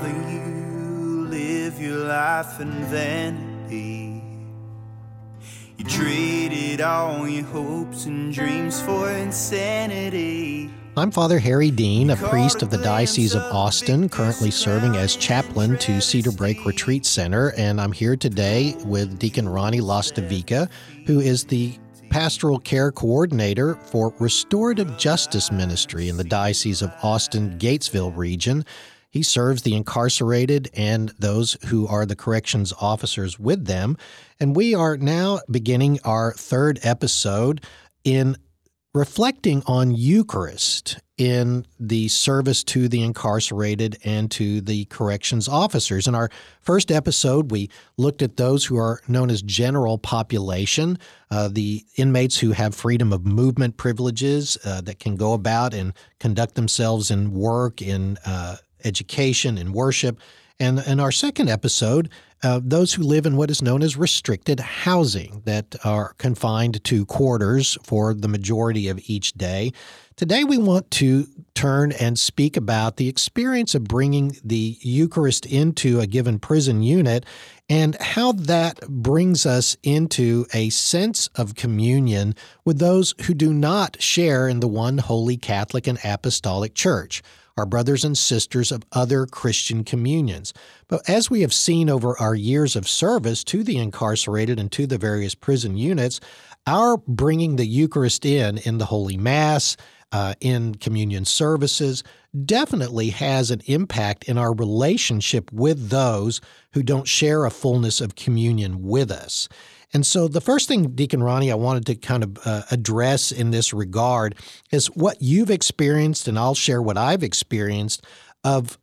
rather you live your life in vanity. You traded all your hopes and dreams for insanity. I'm Father Harry Dean, a priest of the Diocese of Austin, currently serving as chaplain to Cedarbrake Retreat Center, and I'm here today with Deacon Ronnie Lastavica, who is the pastoral care coordinator for Restorative Justice Ministry in the Diocese of Austin Gatesville region. He serves the incarcerated and those who are the corrections officers with them. And we are now beginning our third episode in reflecting on Eucharist in the service to the incarcerated and to the corrections officers. In our first episode, we looked at those who are known as general population, uh, the inmates who have freedom of movement privileges uh, that can go about and conduct themselves in work, in uh, education, and worship. And in our second episode, uh, those who live in what is known as restricted housing that are confined to quarters for the majority of each day. Today, we want to turn and speak about the experience of bringing the Eucharist into a given prison unit and how that brings us into a sense of communion with those who do not share in the one holy Catholic and Apostolic Church our brothers and sisters of other Christian communions. But as we have seen over our years of service to the incarcerated and to the various prison units, our bringing the Eucharist in, in the Holy Mass, uh, in communion services, definitely has an impact in our relationship with those who don't share a fullness of communion with us. And so, the first thing, Deacon Ronnie, I wanted to kind of uh, address in this regard is what you've experienced, and I'll share what I've experienced of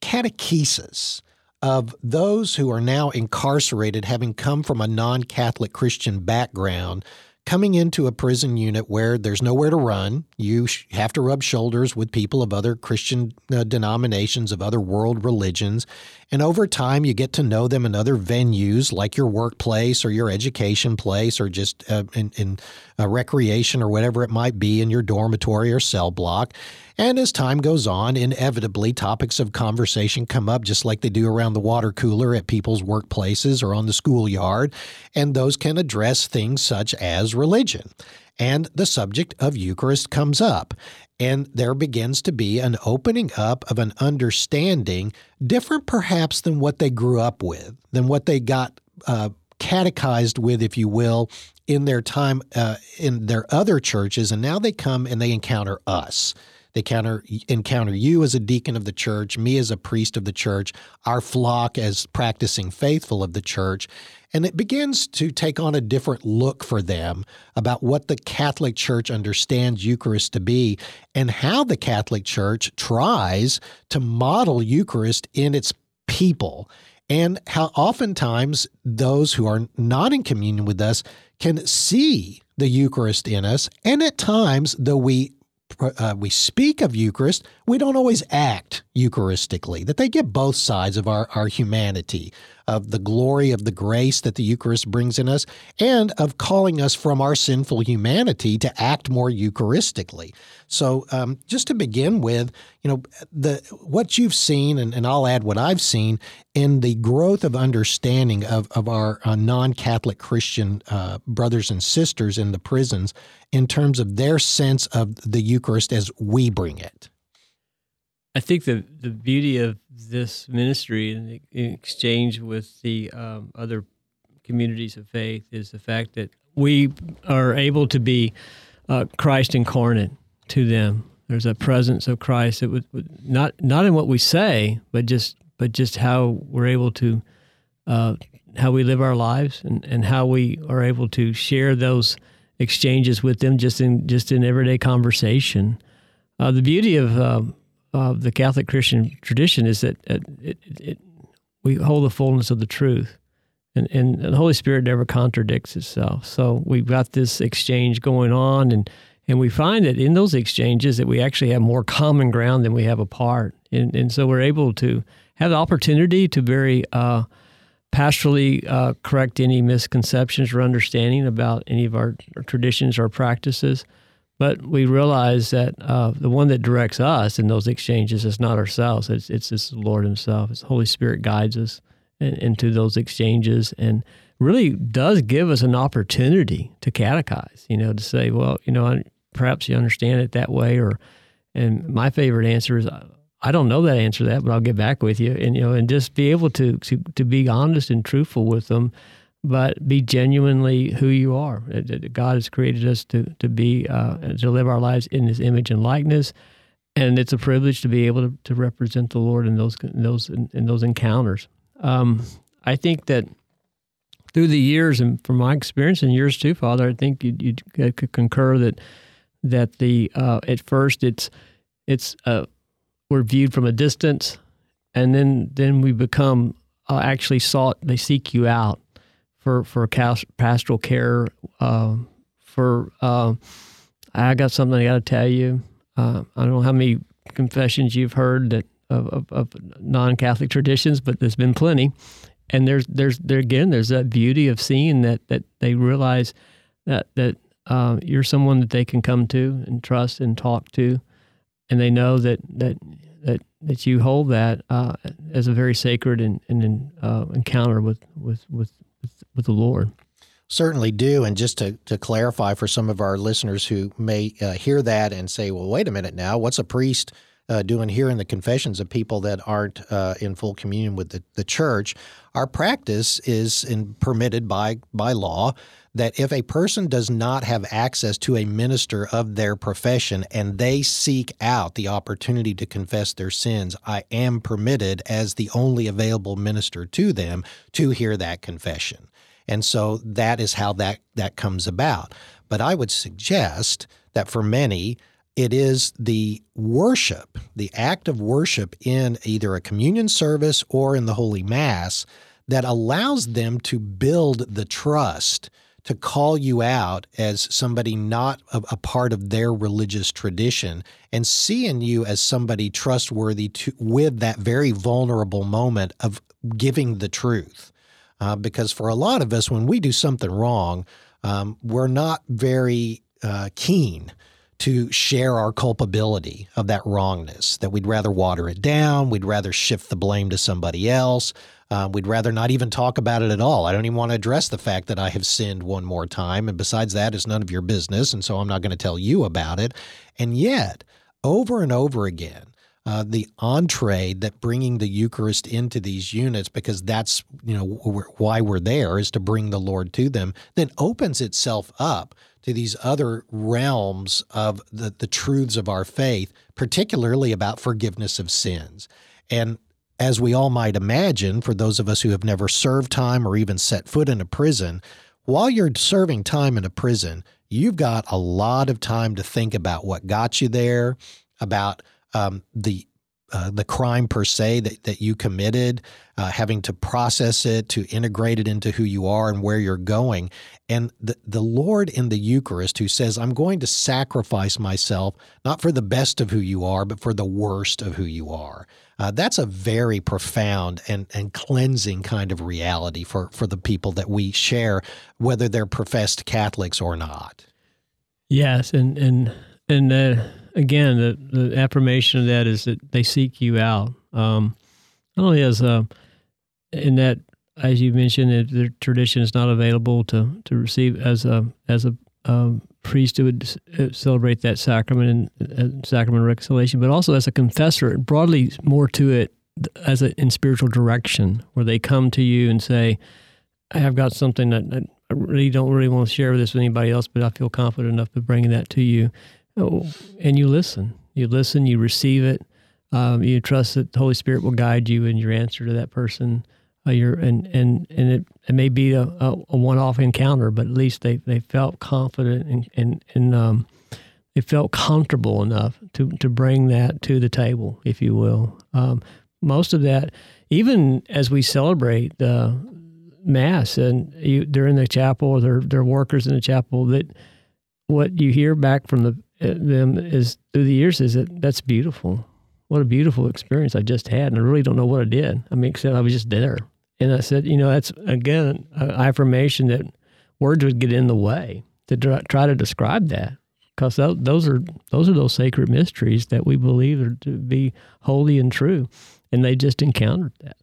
catechesis of those who are now incarcerated, having come from a non Catholic Christian background, coming into a prison unit where there's nowhere to run. You have to rub shoulders with people of other Christian uh, denominations, of other world religions. And over time, you get to know them in other venues like your workplace or your education place or just uh, in, in uh, recreation or whatever it might be in your dormitory or cell block. And as time goes on, inevitably topics of conversation come up just like they do around the water cooler at people's workplaces or on the schoolyard. And those can address things such as religion. And the subject of Eucharist comes up. And there begins to be an opening up of an understanding, different perhaps than what they grew up with, than what they got uh, catechized with, if you will, in their time uh, in their other churches. And now they come and they encounter us. They encounter, encounter you as a deacon of the church, me as a priest of the church, our flock as practicing faithful of the church. And it begins to take on a different look for them about what the Catholic Church understands Eucharist to be and how the Catholic Church tries to model Eucharist in its people and how oftentimes those who are not in communion with us can see the Eucharist in us. And at times, though we uh, we speak of Eucharist, we don't always act Eucharistically, that they get both sides of our, our humanity, of the glory of the grace that the Eucharist brings in us, and of calling us from our sinful humanity to act more Eucharistically. So, um, just to begin with, you know, the what you've seen, and, and I'll add what I've seen in the growth of understanding of, of our uh, non Catholic Christian uh, brothers and sisters in the prisons in terms of their sense of the Eucharist as we bring it. I think the, the beauty of this ministry and in exchange with the um, other communities of faith is the fact that we are able to be uh, Christ incarnate to them. There's a presence of Christ that would, not not in what we say, but just but just how we're able to uh, how we live our lives and, and how we are able to share those exchanges with them just in just in everyday conversation. Uh, the beauty of of the Catholic Christian tradition is that it, it, it, we hold the fullness of the truth, and, and the Holy Spirit never contradicts itself. So we've got this exchange going on, and and we find that in those exchanges that we actually have more common ground than we have apart, and and so we're able to have the opportunity to very uh, pastorally uh, correct any misconceptions or understanding about any of our traditions or practices, but we realize that uh, the one that directs us in those exchanges is not ourselves. It's it's just the Lord Himself. It's the Holy Spirit guides us in, into those exchanges and really does give us an opportunity to catechize. You know, to say, well, you know, perhaps you understand it that way, or and my favorite answer is. I don't know that answer to that, but I'll get back with you, and you know, and just be able to to, to be honest and truthful with them, but be genuinely who you are. God has created us to to be uh, to live our lives in His image and likeness, and it's a privilege to be able to, to represent the Lord in those in those in, in those encounters. Um, I think that through the years, and from my experience and yours too, Father, I think you, could concur that that the uh, at first it's it's uh, we're viewed from a distance, and then then we become uh, actually sought. They seek you out for for pastoral care. Uh, for uh, I got something I got to tell you. Uh, I don't know how many confessions you've heard that of, of, of non-Catholic traditions, but there's been plenty. And there's there's there again there's that beauty of seeing that that they realize that that uh, you're someone that they can come to and trust and talk to, and they know that that that that you hold that uh, as a very sacred and, and uh, encounter with, with with with the Lord. Certainly do. And just to, to clarify for some of our listeners who may uh, hear that and say, well, wait a minute now, what's a priest uh, doing here in the confessions of people that aren't uh, in full communion with the, the church? Our practice is in, permitted by, by law that if a person does not have access to a minister of their profession and they seek out the opportunity to confess their sins, I am permitted as the only available minister to them to hear that confession. And so that is how that, that comes about. But I would suggest that for many, it is the worship, the act of worship in either a communion service or in the Holy Mass that allows them to build the trust to call you out as somebody not a, a, part of their religious tradition and seeing you as somebody trustworthy to with that very vulnerable moment of giving the truth. Uh, because for a lot of us, when we do something wrong, um, we're not very uh, keen to share our culpability of that wrongness, that we'd rather water it down, we'd rather shift the blame to somebody else. Uh, we'd rather not even talk about it at all. I don't even want to address the fact that I have sinned one more time. And besides that, it's none of your business. And so I'm not going to tell you about it. And yet, over and over again, uh, the entree that bringing the Eucharist into these units, because that's you know why we're there, is to bring the Lord to them, then opens itself up to these other realms of the, the truths of our faith, particularly about forgiveness of sins. And as we all might imagine, for those of us who have never served time or even set foot in a prison, while you're serving time in a prison, you've got a lot of time to think about what got you there, about um, the uh, the crime per se that, that you committed, uh, having to process it, to integrate it into who you are and where you're going. And the, the Lord in the Eucharist, who says, I'm going to sacrifice myself, not for the best of who you are, but for the worst of who you are. Uh, that's a very profound and, and cleansing kind of reality for, for the people that we share, whether they're professed Catholics or not. Yes, and and and uh, again, the, the affirmation of that is that they seek you out. Um, not only as uh, in that, as you mentioned, the tradition is not available to to receive as a as a um, priest who would uh, celebrate that sacrament and uh, sacrament of reconciliation, but also as a confessor, broadly more to it as a, in spiritual direction, where they come to you and say, "I have got something that I really don't really want to share this with anybody else, but I feel confident enough to bring that to you," oh, and you listen. You listen. You receive it. Um, you trust that the Holy Spirit will guide you in your answer to that person uh, your and and and it, it may be a, a, a one-off encounter, but at least they, they felt confident and and, and um, they felt comfortable enough to to bring that to the table, if you will. Um, most of that, even as we celebrate the mass and you, they're in the chapel, they're they're workers in the chapel. That what you hear back from the them is through the years is that that's beautiful. What a beautiful experience I just had, and I really don't know what I did. I mean, except I was just there. And I said, you know, that's again an affirmation that words would get in the way to try to describe that. because those are those are those sacred mysteries that we believe are to be holy and true, and they just encountered that.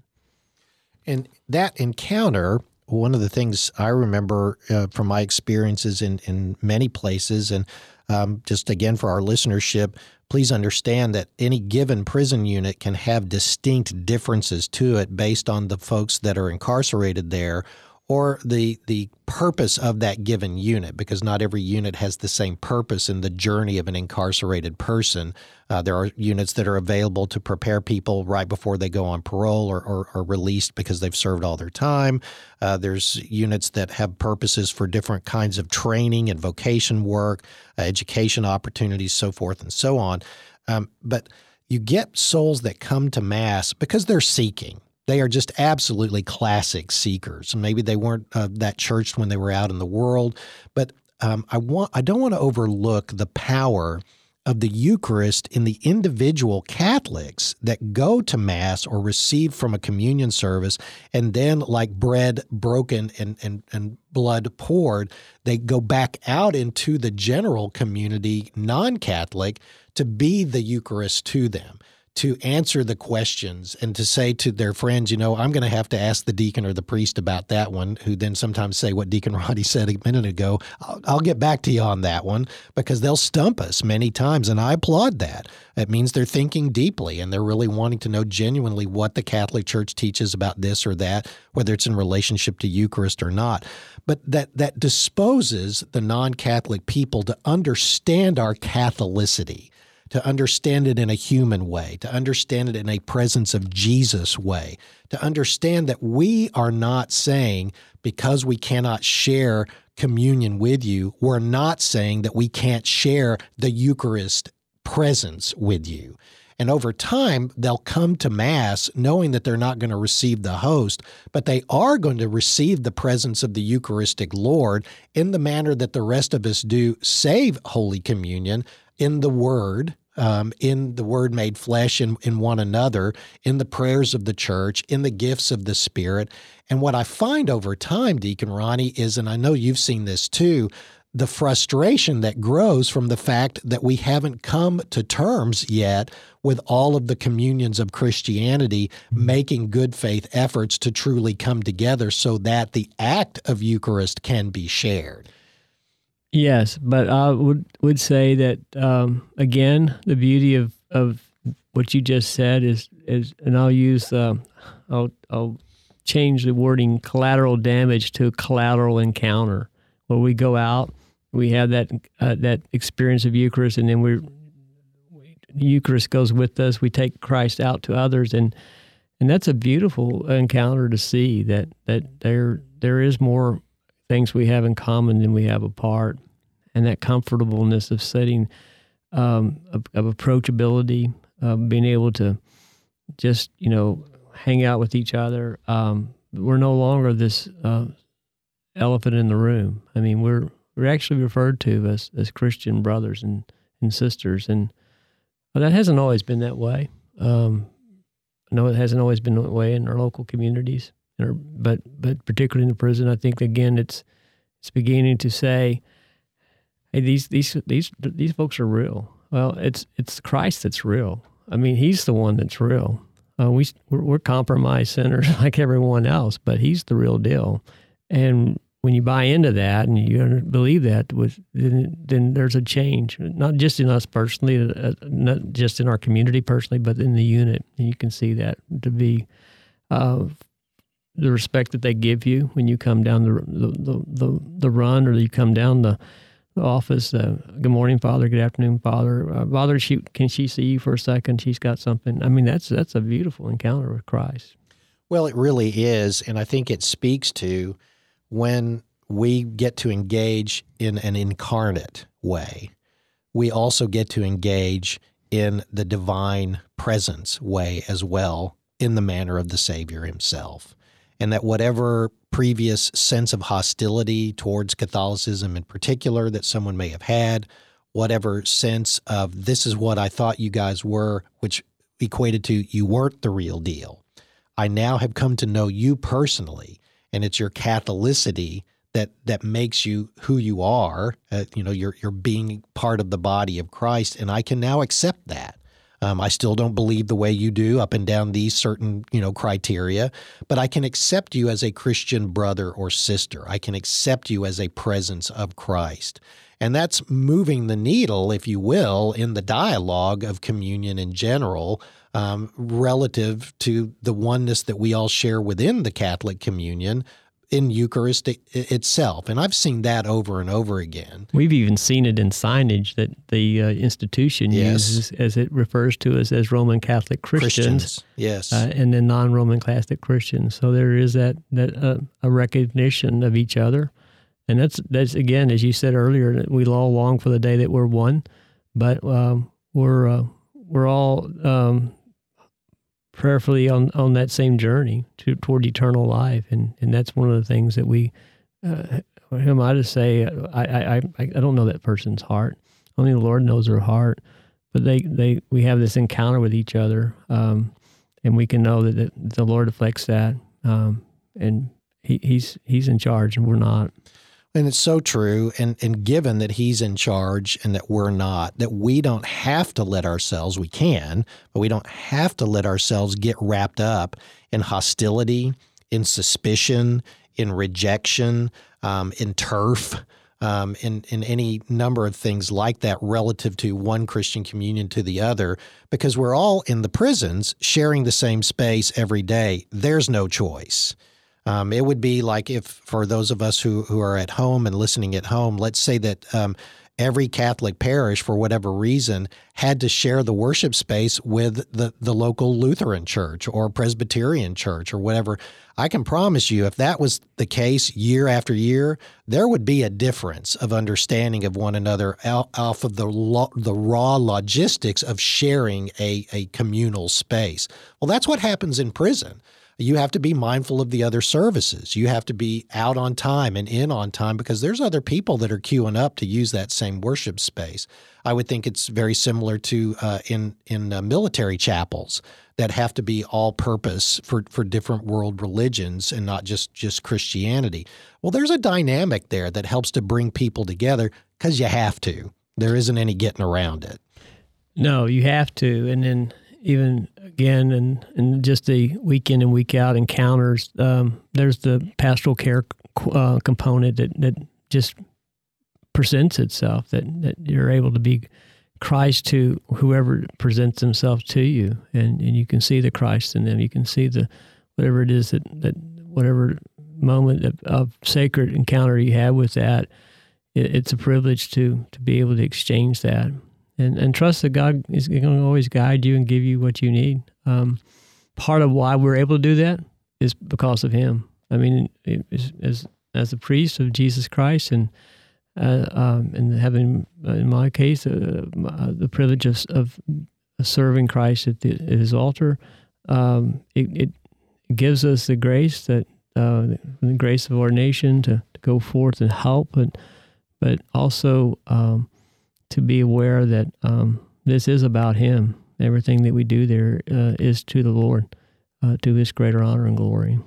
And that encounter, one of the things I remember uh, from my experiences in in many places, and um, just again for our listenership, please understand that any given prison unit can have distinct differences to it based on the folks that are incarcerated there or the the purpose of that given unit because not every unit has the same purpose in the journey of an incarcerated person. Uh, there are units that are available to prepare people right before they go on parole or, or, or released because they've served all their time. Uh, there's units that have purposes for different kinds of training and vocation work, uh, education opportunities, so forth and so on. Um, but you get souls that come to Mass because they're seeking they are just absolutely classic seekers. Maybe they weren't uh, that churched when they were out in the world, but um, I want I don't want to overlook the power of the Eucharist in the individual Catholics that go to Mass or receive from a communion service, and then, like bread broken and, and, and blood poured, they go back out into the general community, non Catholic, to be the Eucharist to them to answer the questions and to say to their friends, you know, I'm going to have to ask the deacon or the priest about that one, who then sometimes say what Deacon Ronnie said a minute ago. I'll, I'll, get back to you on that one because they'll stump us many times. And I applaud that. It means they're thinking deeply and they're really wanting to know genuinely what the Catholic Church teaches about this or that, whether it's in relationship to Eucharist or not. But that, that disposes the non Catholic people to understand our Catholicity to understand it in a human way, to understand it in a presence of Jesus way, to understand that we are not saying because we cannot share communion with you, we're not saying that we can't share the Eucharist presence with you. And over time, they'll come to Mass knowing that they're not going to receive the host, but they are going to receive the presence of the Eucharistic Lord in the manner that the rest of us do save Holy Communion in the Word um, in the Word made flesh in, in one another, in the prayers of the church, in the gifts of the Spirit. And what I find over time, Deacon Ronnie, is, and I know you've seen this too, the frustration that grows from the fact that we haven't come to terms yet with all of the communions of Christianity making good faith efforts to truly come together so that the act of Eucharist can be shared. Yes, but I would would say that um, again, the beauty of, of what you just said is is, and I'll use uh, I'll I'll change the wording collateral damage to collateral encounter, where we go out, we have that uh, that experience of Eucharist, and then we Eucharist goes with us. We take Christ out to others, and and that's a beautiful encounter to see that that there there is more things we have in common than we have apart, and that comfortableness of setting um, of, of, approachability, uh, being able to just you know hang out with each other. Um, we're no longer this uh, elephant in the room. I mean, we're we're actually referred to as as Christian brothers and and sisters, and well, that hasn't always been that way. Um, no, it hasn't always been that way in our local communities but but particularly in the prison, I think again it's it's beginning to say, hey, these these these these folks are real. Well, it's it's Christ that's real. I mean, He's the one that's real. Uh, we we're, we're compromised sinners like everyone else, but He's the real deal. And when you buy into that and you believe that, with then, then there's a change, not just in us personally, uh, not just in our community personally, but in the unit. And you can see that to be uh, the respect that they give you when you come down the the the, the run or you come down the, the office. Uh, good morning, Father. Good afternoon, Father. Uh, Father, she can she see you for a second? She's got something. I mean, that's that's a beautiful encounter with Christ. Well, it really is, and I think it speaks to when we get to engage in an incarnate way. We also get to engage in the divine presence way as well, in the manner of the Savior himself and that whatever previous sense of hostility towards Catholicism in particular that someone may have had, whatever sense of this is what I thought you guys were, which equated to you weren't the real deal. I now have come to know you personally, and it's your Catholicity that that makes you who you are. Uh, you know, you're you're being part of the body of Christ, and I can now accept that. Um, I still don't believe the way you do up and down these certain you know criteria, but I can accept you as a Christian brother or sister. I can accept you as a presence of Christ. And that's moving the needle, if you will, in the dialogue of communion in general, um, relative to the oneness that we all share within the Catholic communion, in Eucharist itself. And I've seen that over and over again. We've even seen it in signage that the uh, institution yes. uses as it refers to us as Roman Catholic Christians. Christians. Yes. Uh, and then non Roman Catholic Christians. So there is that, that uh, a recognition of each other. And that's, that's again, as you said earlier, we all long for the day that we're one, but um, we're, uh, we're all um, prayerfully on, on that same journey to, toward eternal life. And, and that's one of the things that we, uh, who am I to say? I, I, I, I don't know that person's heart. Only the Lord knows their heart. But they, they, we have this encounter with each other, um, and we can know that the, Lord affects that, um, and he, he's he's in charge, and we're not. And it's so true. And, and given that he's in charge and that we're not, that we don't have to let ourselves, we can, but we don't have to let ourselves get wrapped up in hostility, in suspicion, in rejection, um, in turf. Um, in, in any number of things like that relative to one Christian communion to the other, because we're all in the prisons sharing the same space every day. There's no choice. Um, it would be like if, for those of us who, who are at home and listening at home, let's say that um, every Catholic parish, for whatever reason, had to share the worship space with the, the local Lutheran church or Presbyterian church or whatever. I can promise you, if that was the case year after year, there would be a difference of understanding of one another off of the lo- the raw logistics of sharing a, a communal space. Well, that's what happens in prison you have to be mindful of the other services. You have to be out on time and in on time because there's other people that are queuing up to use that same worship space. I would think it's very similar to uh, in in uh, military chapels that have to be all purpose for for different world religions and not just just Christianity. Well, there's a dynamic there that helps to bring people together because you have to. There isn't any getting around it. No, you have to, and then even again and and just the week in and week out encounters. Um, there's the pastoral care uh, component that that just presents itself. That that you're able to be Christ to whoever presents themselves to you, and and you can see the Christ in them. You can see the whatever it is that that whatever moment of, of sacred encounter you have with that. It, it's a privilege to to be able to exchange that and and trust that God is going to always guide you and give you what you need. Um, part of why we're able to do that is because of Him. I mean, as as a priest of Jesus Christ, and uh, um, and having, in my case, uh, uh, the privilege of, of serving Christ at, the, at His altar, um, it, it, gives us the grace that uh, the grace of ordination to, to go forth and help, but but also um, to be aware that um, this is about Him. Everything that we do there uh, is to the Lord, uh, to His greater honor and glory.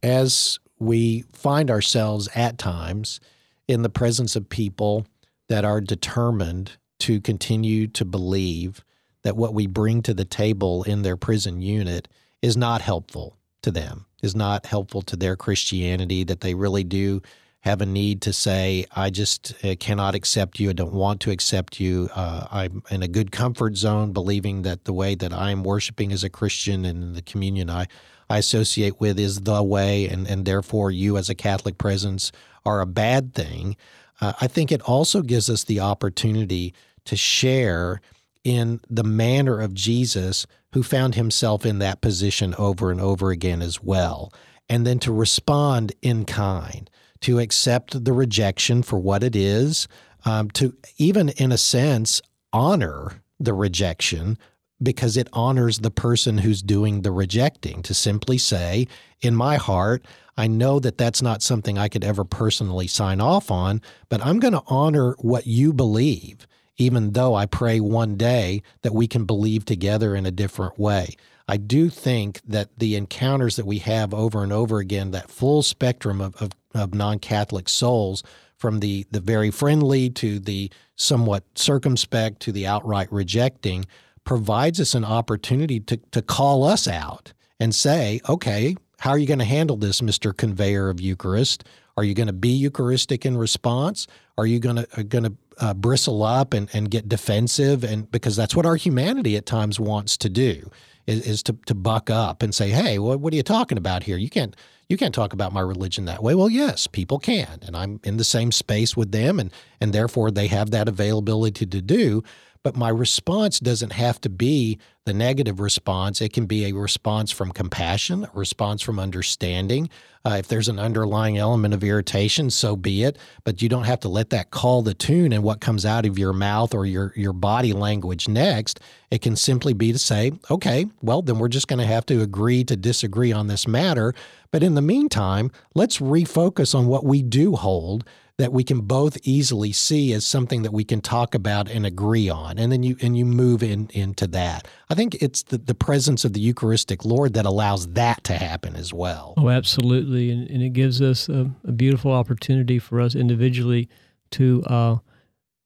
As we find ourselves at times in the presence of people that are determined to continue to believe that what we bring to the table in their prison unit is not helpful to them, is not helpful to their Christianity, that they really do have a need to say, I just uh, cannot accept you. I don't want to accept you. Uh, I'm in a good comfort zone, believing that the way that I'm worshiping as a Christian and the communion I, I associate with is the way, and, and therefore you as a Catholic presence are a bad thing. Uh, I think it also gives us the opportunity to share in the manner of Jesus, who found himself in that position over and over again as well, and then to respond in kind to accept the rejection for what it is, um, to even in a sense honor the rejection because it honors the person who's doing the rejecting. To simply say, in my heart, I know that that's not something I could ever personally sign off on, but I'm going to honor what you believe, even though I pray one day that we can believe together in a different way. I do think that the encounters that we have over and over again, that full spectrum of, of of non Catholic souls, from the, the very friendly to the somewhat circumspect to the outright rejecting, provides us an opportunity to, to call us out and say, okay, how are you going to handle this, Mr. Conveyor of Eucharist? Are you going to be Eucharistic in response? Are you going to going to uh, bristle up and, and get defensive? And because that's what our humanity at times wants to do is, is to, to buck up and say, hey, what, what are you talking about here? You can't you can't talk about my religion that way. Well, yes, people can, and I'm in the same space with them, and and therefore they have that availability to do. But my response doesn't have to be the negative response. It can be a response from compassion, a response from understanding. Uh, if there's an underlying element of irritation, so be it. But you don't have to let that call the tune and what comes out of your mouth or your, your body language next. It can simply be to say, okay, well, then we're just going to have to agree to disagree on this matter. But in the meantime, let's refocus on what we do hold that we can both easily see as something that we can talk about and agree on. And then you and you move in into that. I think it's the, the presence of the eucharistic lord that allows that to happen as well. Oh absolutely. And, and it gives us a, a, beautiful opportunity for us individually to uh,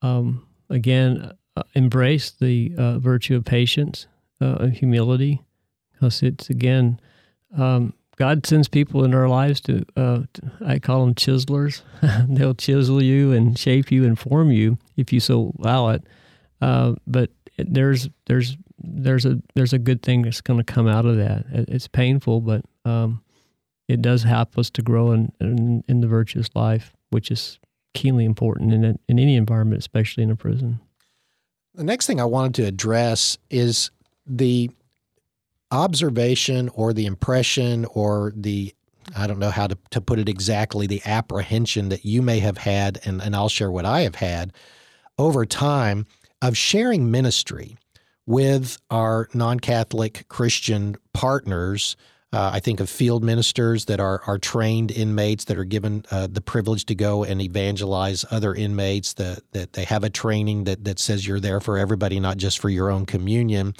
um, again uh, embrace the uh, virtue of patience uh, humility. Because it's again um, God sends people in our lives to, uh, I call them chiselers. They'll chisel you and shape you and form you if you so allow it. Uh, but there's there's there's a there's a good thing that's going to come out of that. It's painful, but um, it does help us to grow in, in, in the virtuous life, which is keenly important in in any environment, especially in a prison. The next thing I wanted to address is the observation or the impression or the I don't know how to, to put it exactly, the apprehension that you may have had, and, and I'll share what I have had over time of sharing ministry with our non Catholic Christian partners. Uh, I think of field ministers that are, are trained inmates that are given uh, the privilege to go and evangelize other inmates, that, that they have a training that, that says you're there for everybody, not just for your own communion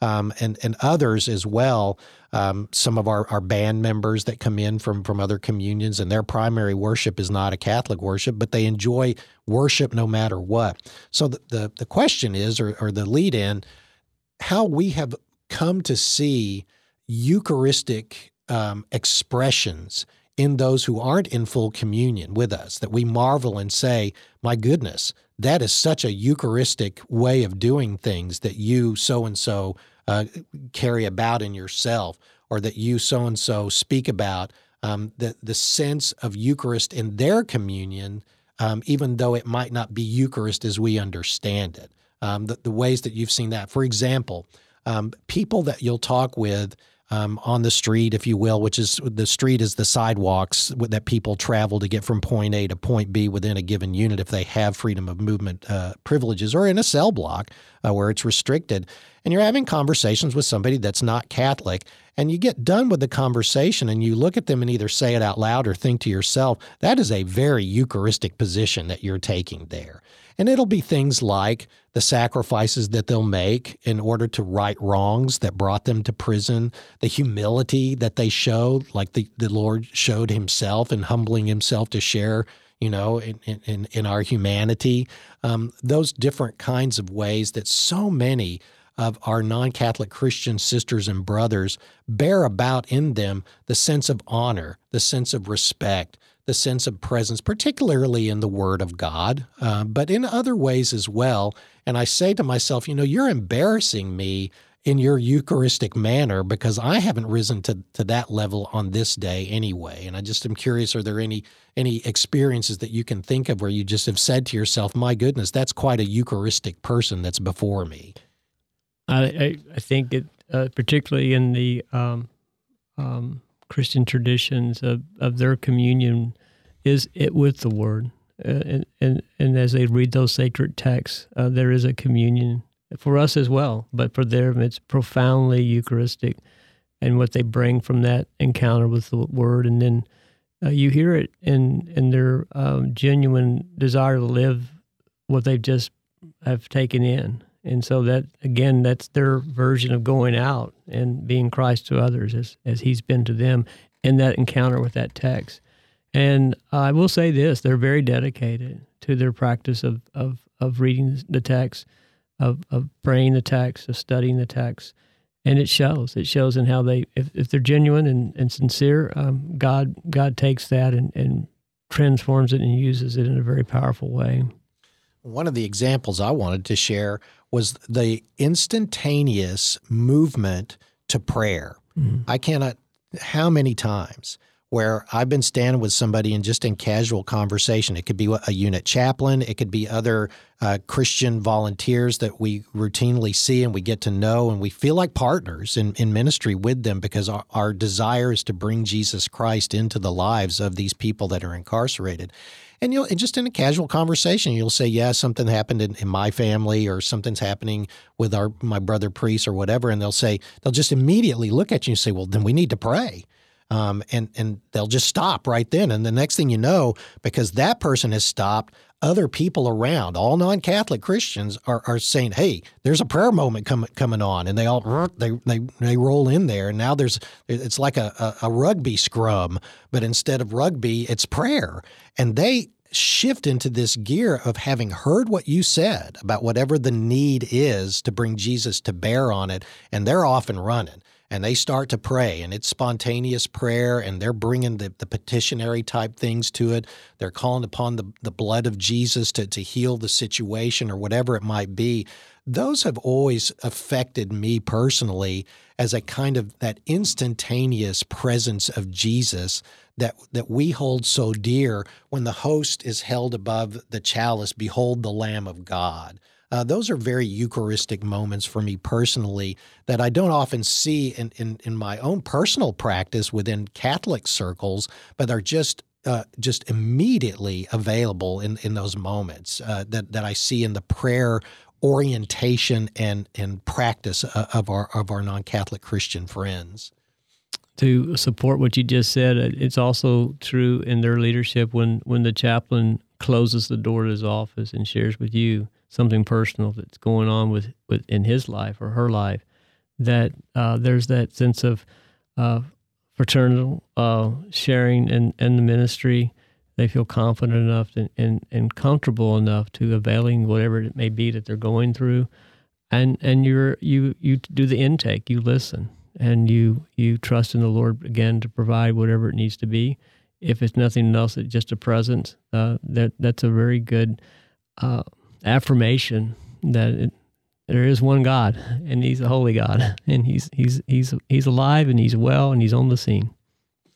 um, and and others as well. Um, some of our, our band members that come in from from other communions, and their primary worship is not a Catholic worship, but they enjoy worship no matter what. So the the, the question is, or, or the lead in, how we have come to see Eucharistic um, expressions in those who aren't in full communion with us, that we marvel and say, My goodness, that is such a Eucharistic way of doing things that you so and so carry about in yourself, or that you so and so speak about. Um, the the sense of Eucharist in their communion, um, even though it might not be Eucharist as we understand it. Um, the, the ways that you've seen that, for example, um, people that you'll talk with um, on the street, if you will, which is the street is the sidewalks that people travel to get from point A to point B within a given unit if they have freedom of movement uh, privileges, or in a cell block uh, where it's restricted. And you're having conversations with somebody that's not Catholic, and you get done with the conversation and you look at them and either say it out loud or think to yourself, that is a very Eucharistic position that you're taking there. And it'll be things like the sacrifices that they'll make in order to right wrongs that brought them to prison, the humility that they show, like the, the Lord showed himself and humbling himself to share, you know, in, in, in our humanity. Um, those different kinds of ways that so many of our non Catholic Christian sisters and brothers bear about in them the sense of honor, the sense of respect, the sense of presence, particularly in the Word of God, uh, but in other ways as well. And I say to myself, you know, you're embarrassing me in your Eucharistic manner because I haven't risen to, to that level on this day anyway. And I just am curious, are there any any experiences that you can think of where you just have said to yourself, my goodness, that's quite a Eucharistic person that's before me? I, I, think it, uh, particularly in the um, um, Christian traditions of, of their communion is it with the Word. Uh, and, and, and as they read those sacred texts, uh, there is a communion for us as well, but for them, it's profoundly Eucharistic and what they bring from that encounter with the Word. And then uh, you hear it in, in their um, genuine desire to live what they've just have taken in. And so that again, that's their version of going out and being Christ to others as, as he's been to them in that encounter with that text. And I will say this: they're very dedicated to their practice of of, of reading the text, of of praying the text, of studying the text, and it shows. It shows in how they, if, if they're genuine and, and sincere, um, God God takes that and, and transforms it and uses it in a very powerful way. One of the examples I wanted to share was the instantaneous movement to prayer. Mm-hmm. I cannot, how many times where I've been standing with somebody and just in casual conversation. It could be a unit chaplain, it could be other uh, Christian volunteers that we routinely see and we get to know, and we feel like partners in, in ministry with them because our, our desire is to bring Jesus Christ into the lives of these people that are incarcerated. And you'll and just in a casual conversation, you'll say, "Yeah, something happened in, in my family, or something's happening with our my brother priest, or whatever." And they'll say they'll just immediately look at you and say, "Well, then we need to pray." Um, and and they'll just stop right then. And the next thing you know, because that person has stopped, other people around, all non-Catholic Christians, are, are saying, "Hey, there's a prayer moment coming coming on," and they all they they they roll in there. And now there's it's like a, a, a rugby scrum, but instead of rugby, it's prayer, and they shift into this gear of having heard what you said about whatever the need is to bring Jesus to bear on it, and they're off and running and they start to pray and it's spontaneous prayer and they're bringing the, the petitionary type things to it. They're calling upon the, the blood of jesus to, to heal the situation or whatever it might be. Those have always affected me personally as a kind of that instantaneous presence of jesus that that we hold so dear when the host is held above the chalice behold the lamb of god uh, those are very Eucharistic moments for me personally that I don't often see in, in, in my own personal practice within Catholic circles, but are just uh, just immediately available in, in those moments uh, that, that I see in the prayer orientation and, and practice uh, of our of our non Catholic Christian friends. To support what you just said, uh, it's also true in their leadership when when the chaplain closes the door to his office and shares with you something personal that's going on with, with in his life or her life, that uh, there's that sense of uh, fraternal uh, sharing in, in the ministry. They feel confident enough and, and, and comfortable enough to availing whatever it may be that they're going through. And, and you're, you, you do the intake, you listen, and you, you trust in the Lord again to provide whatever it needs to be. If it's nothing else, it's just a presence. Uh, that that's a very good uh, affirmation that it, there is one God and He's a holy God and He's He's He's He's alive and He's well and He's on the scene.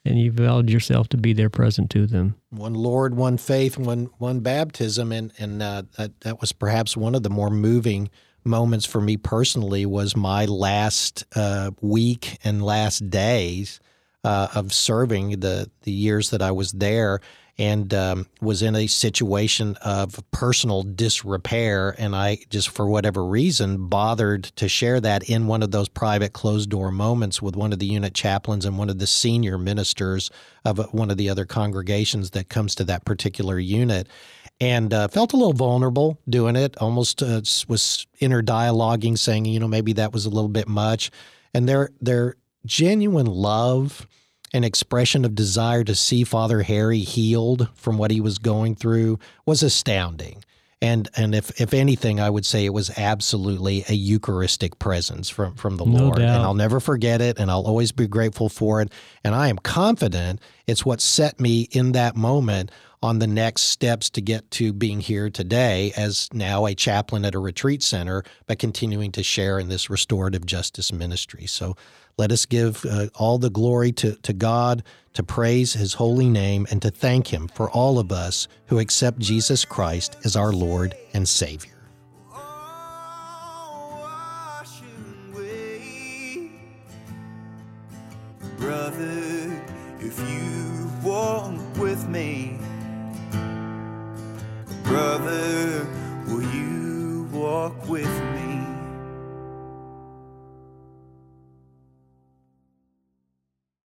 And you've vowed yourself to be there present to them. One Lord, one faith, one one baptism, and and uh, that that was perhaps one of the more moving moments for me personally. Was my last uh, week and last days uh, of serving the the years that I was there and um, was in a situation of personal disrepair. And I just, for whatever reason, bothered to share that in one of those private closed door moments with one of the unit chaplains and one of the senior ministers of one of the other congregations that comes to that particular unit. And uh, felt a little vulnerable doing it, almost uh, was inner dialoguing, saying, you know, maybe that was a little bit much. And their, their genuine love an expression of desire to see Father Harry healed from what he was going through was astounding. And and if if anything, I would say it was absolutely a Eucharistic presence from from the no Lord. Doubt. And I'll never forget it, and I'll always be grateful for it. And I am confident it's what set me in that moment on the next steps to get to being here today as now a chaplain at a retreat center, but continuing to share in this restorative justice ministry. So let us give uh, all the glory to, to God, to praise his holy name, and to thank him for all of us who accept Jesus Christ as our Lord and Savior. Brother, walk with me. Brother, will you walk with me?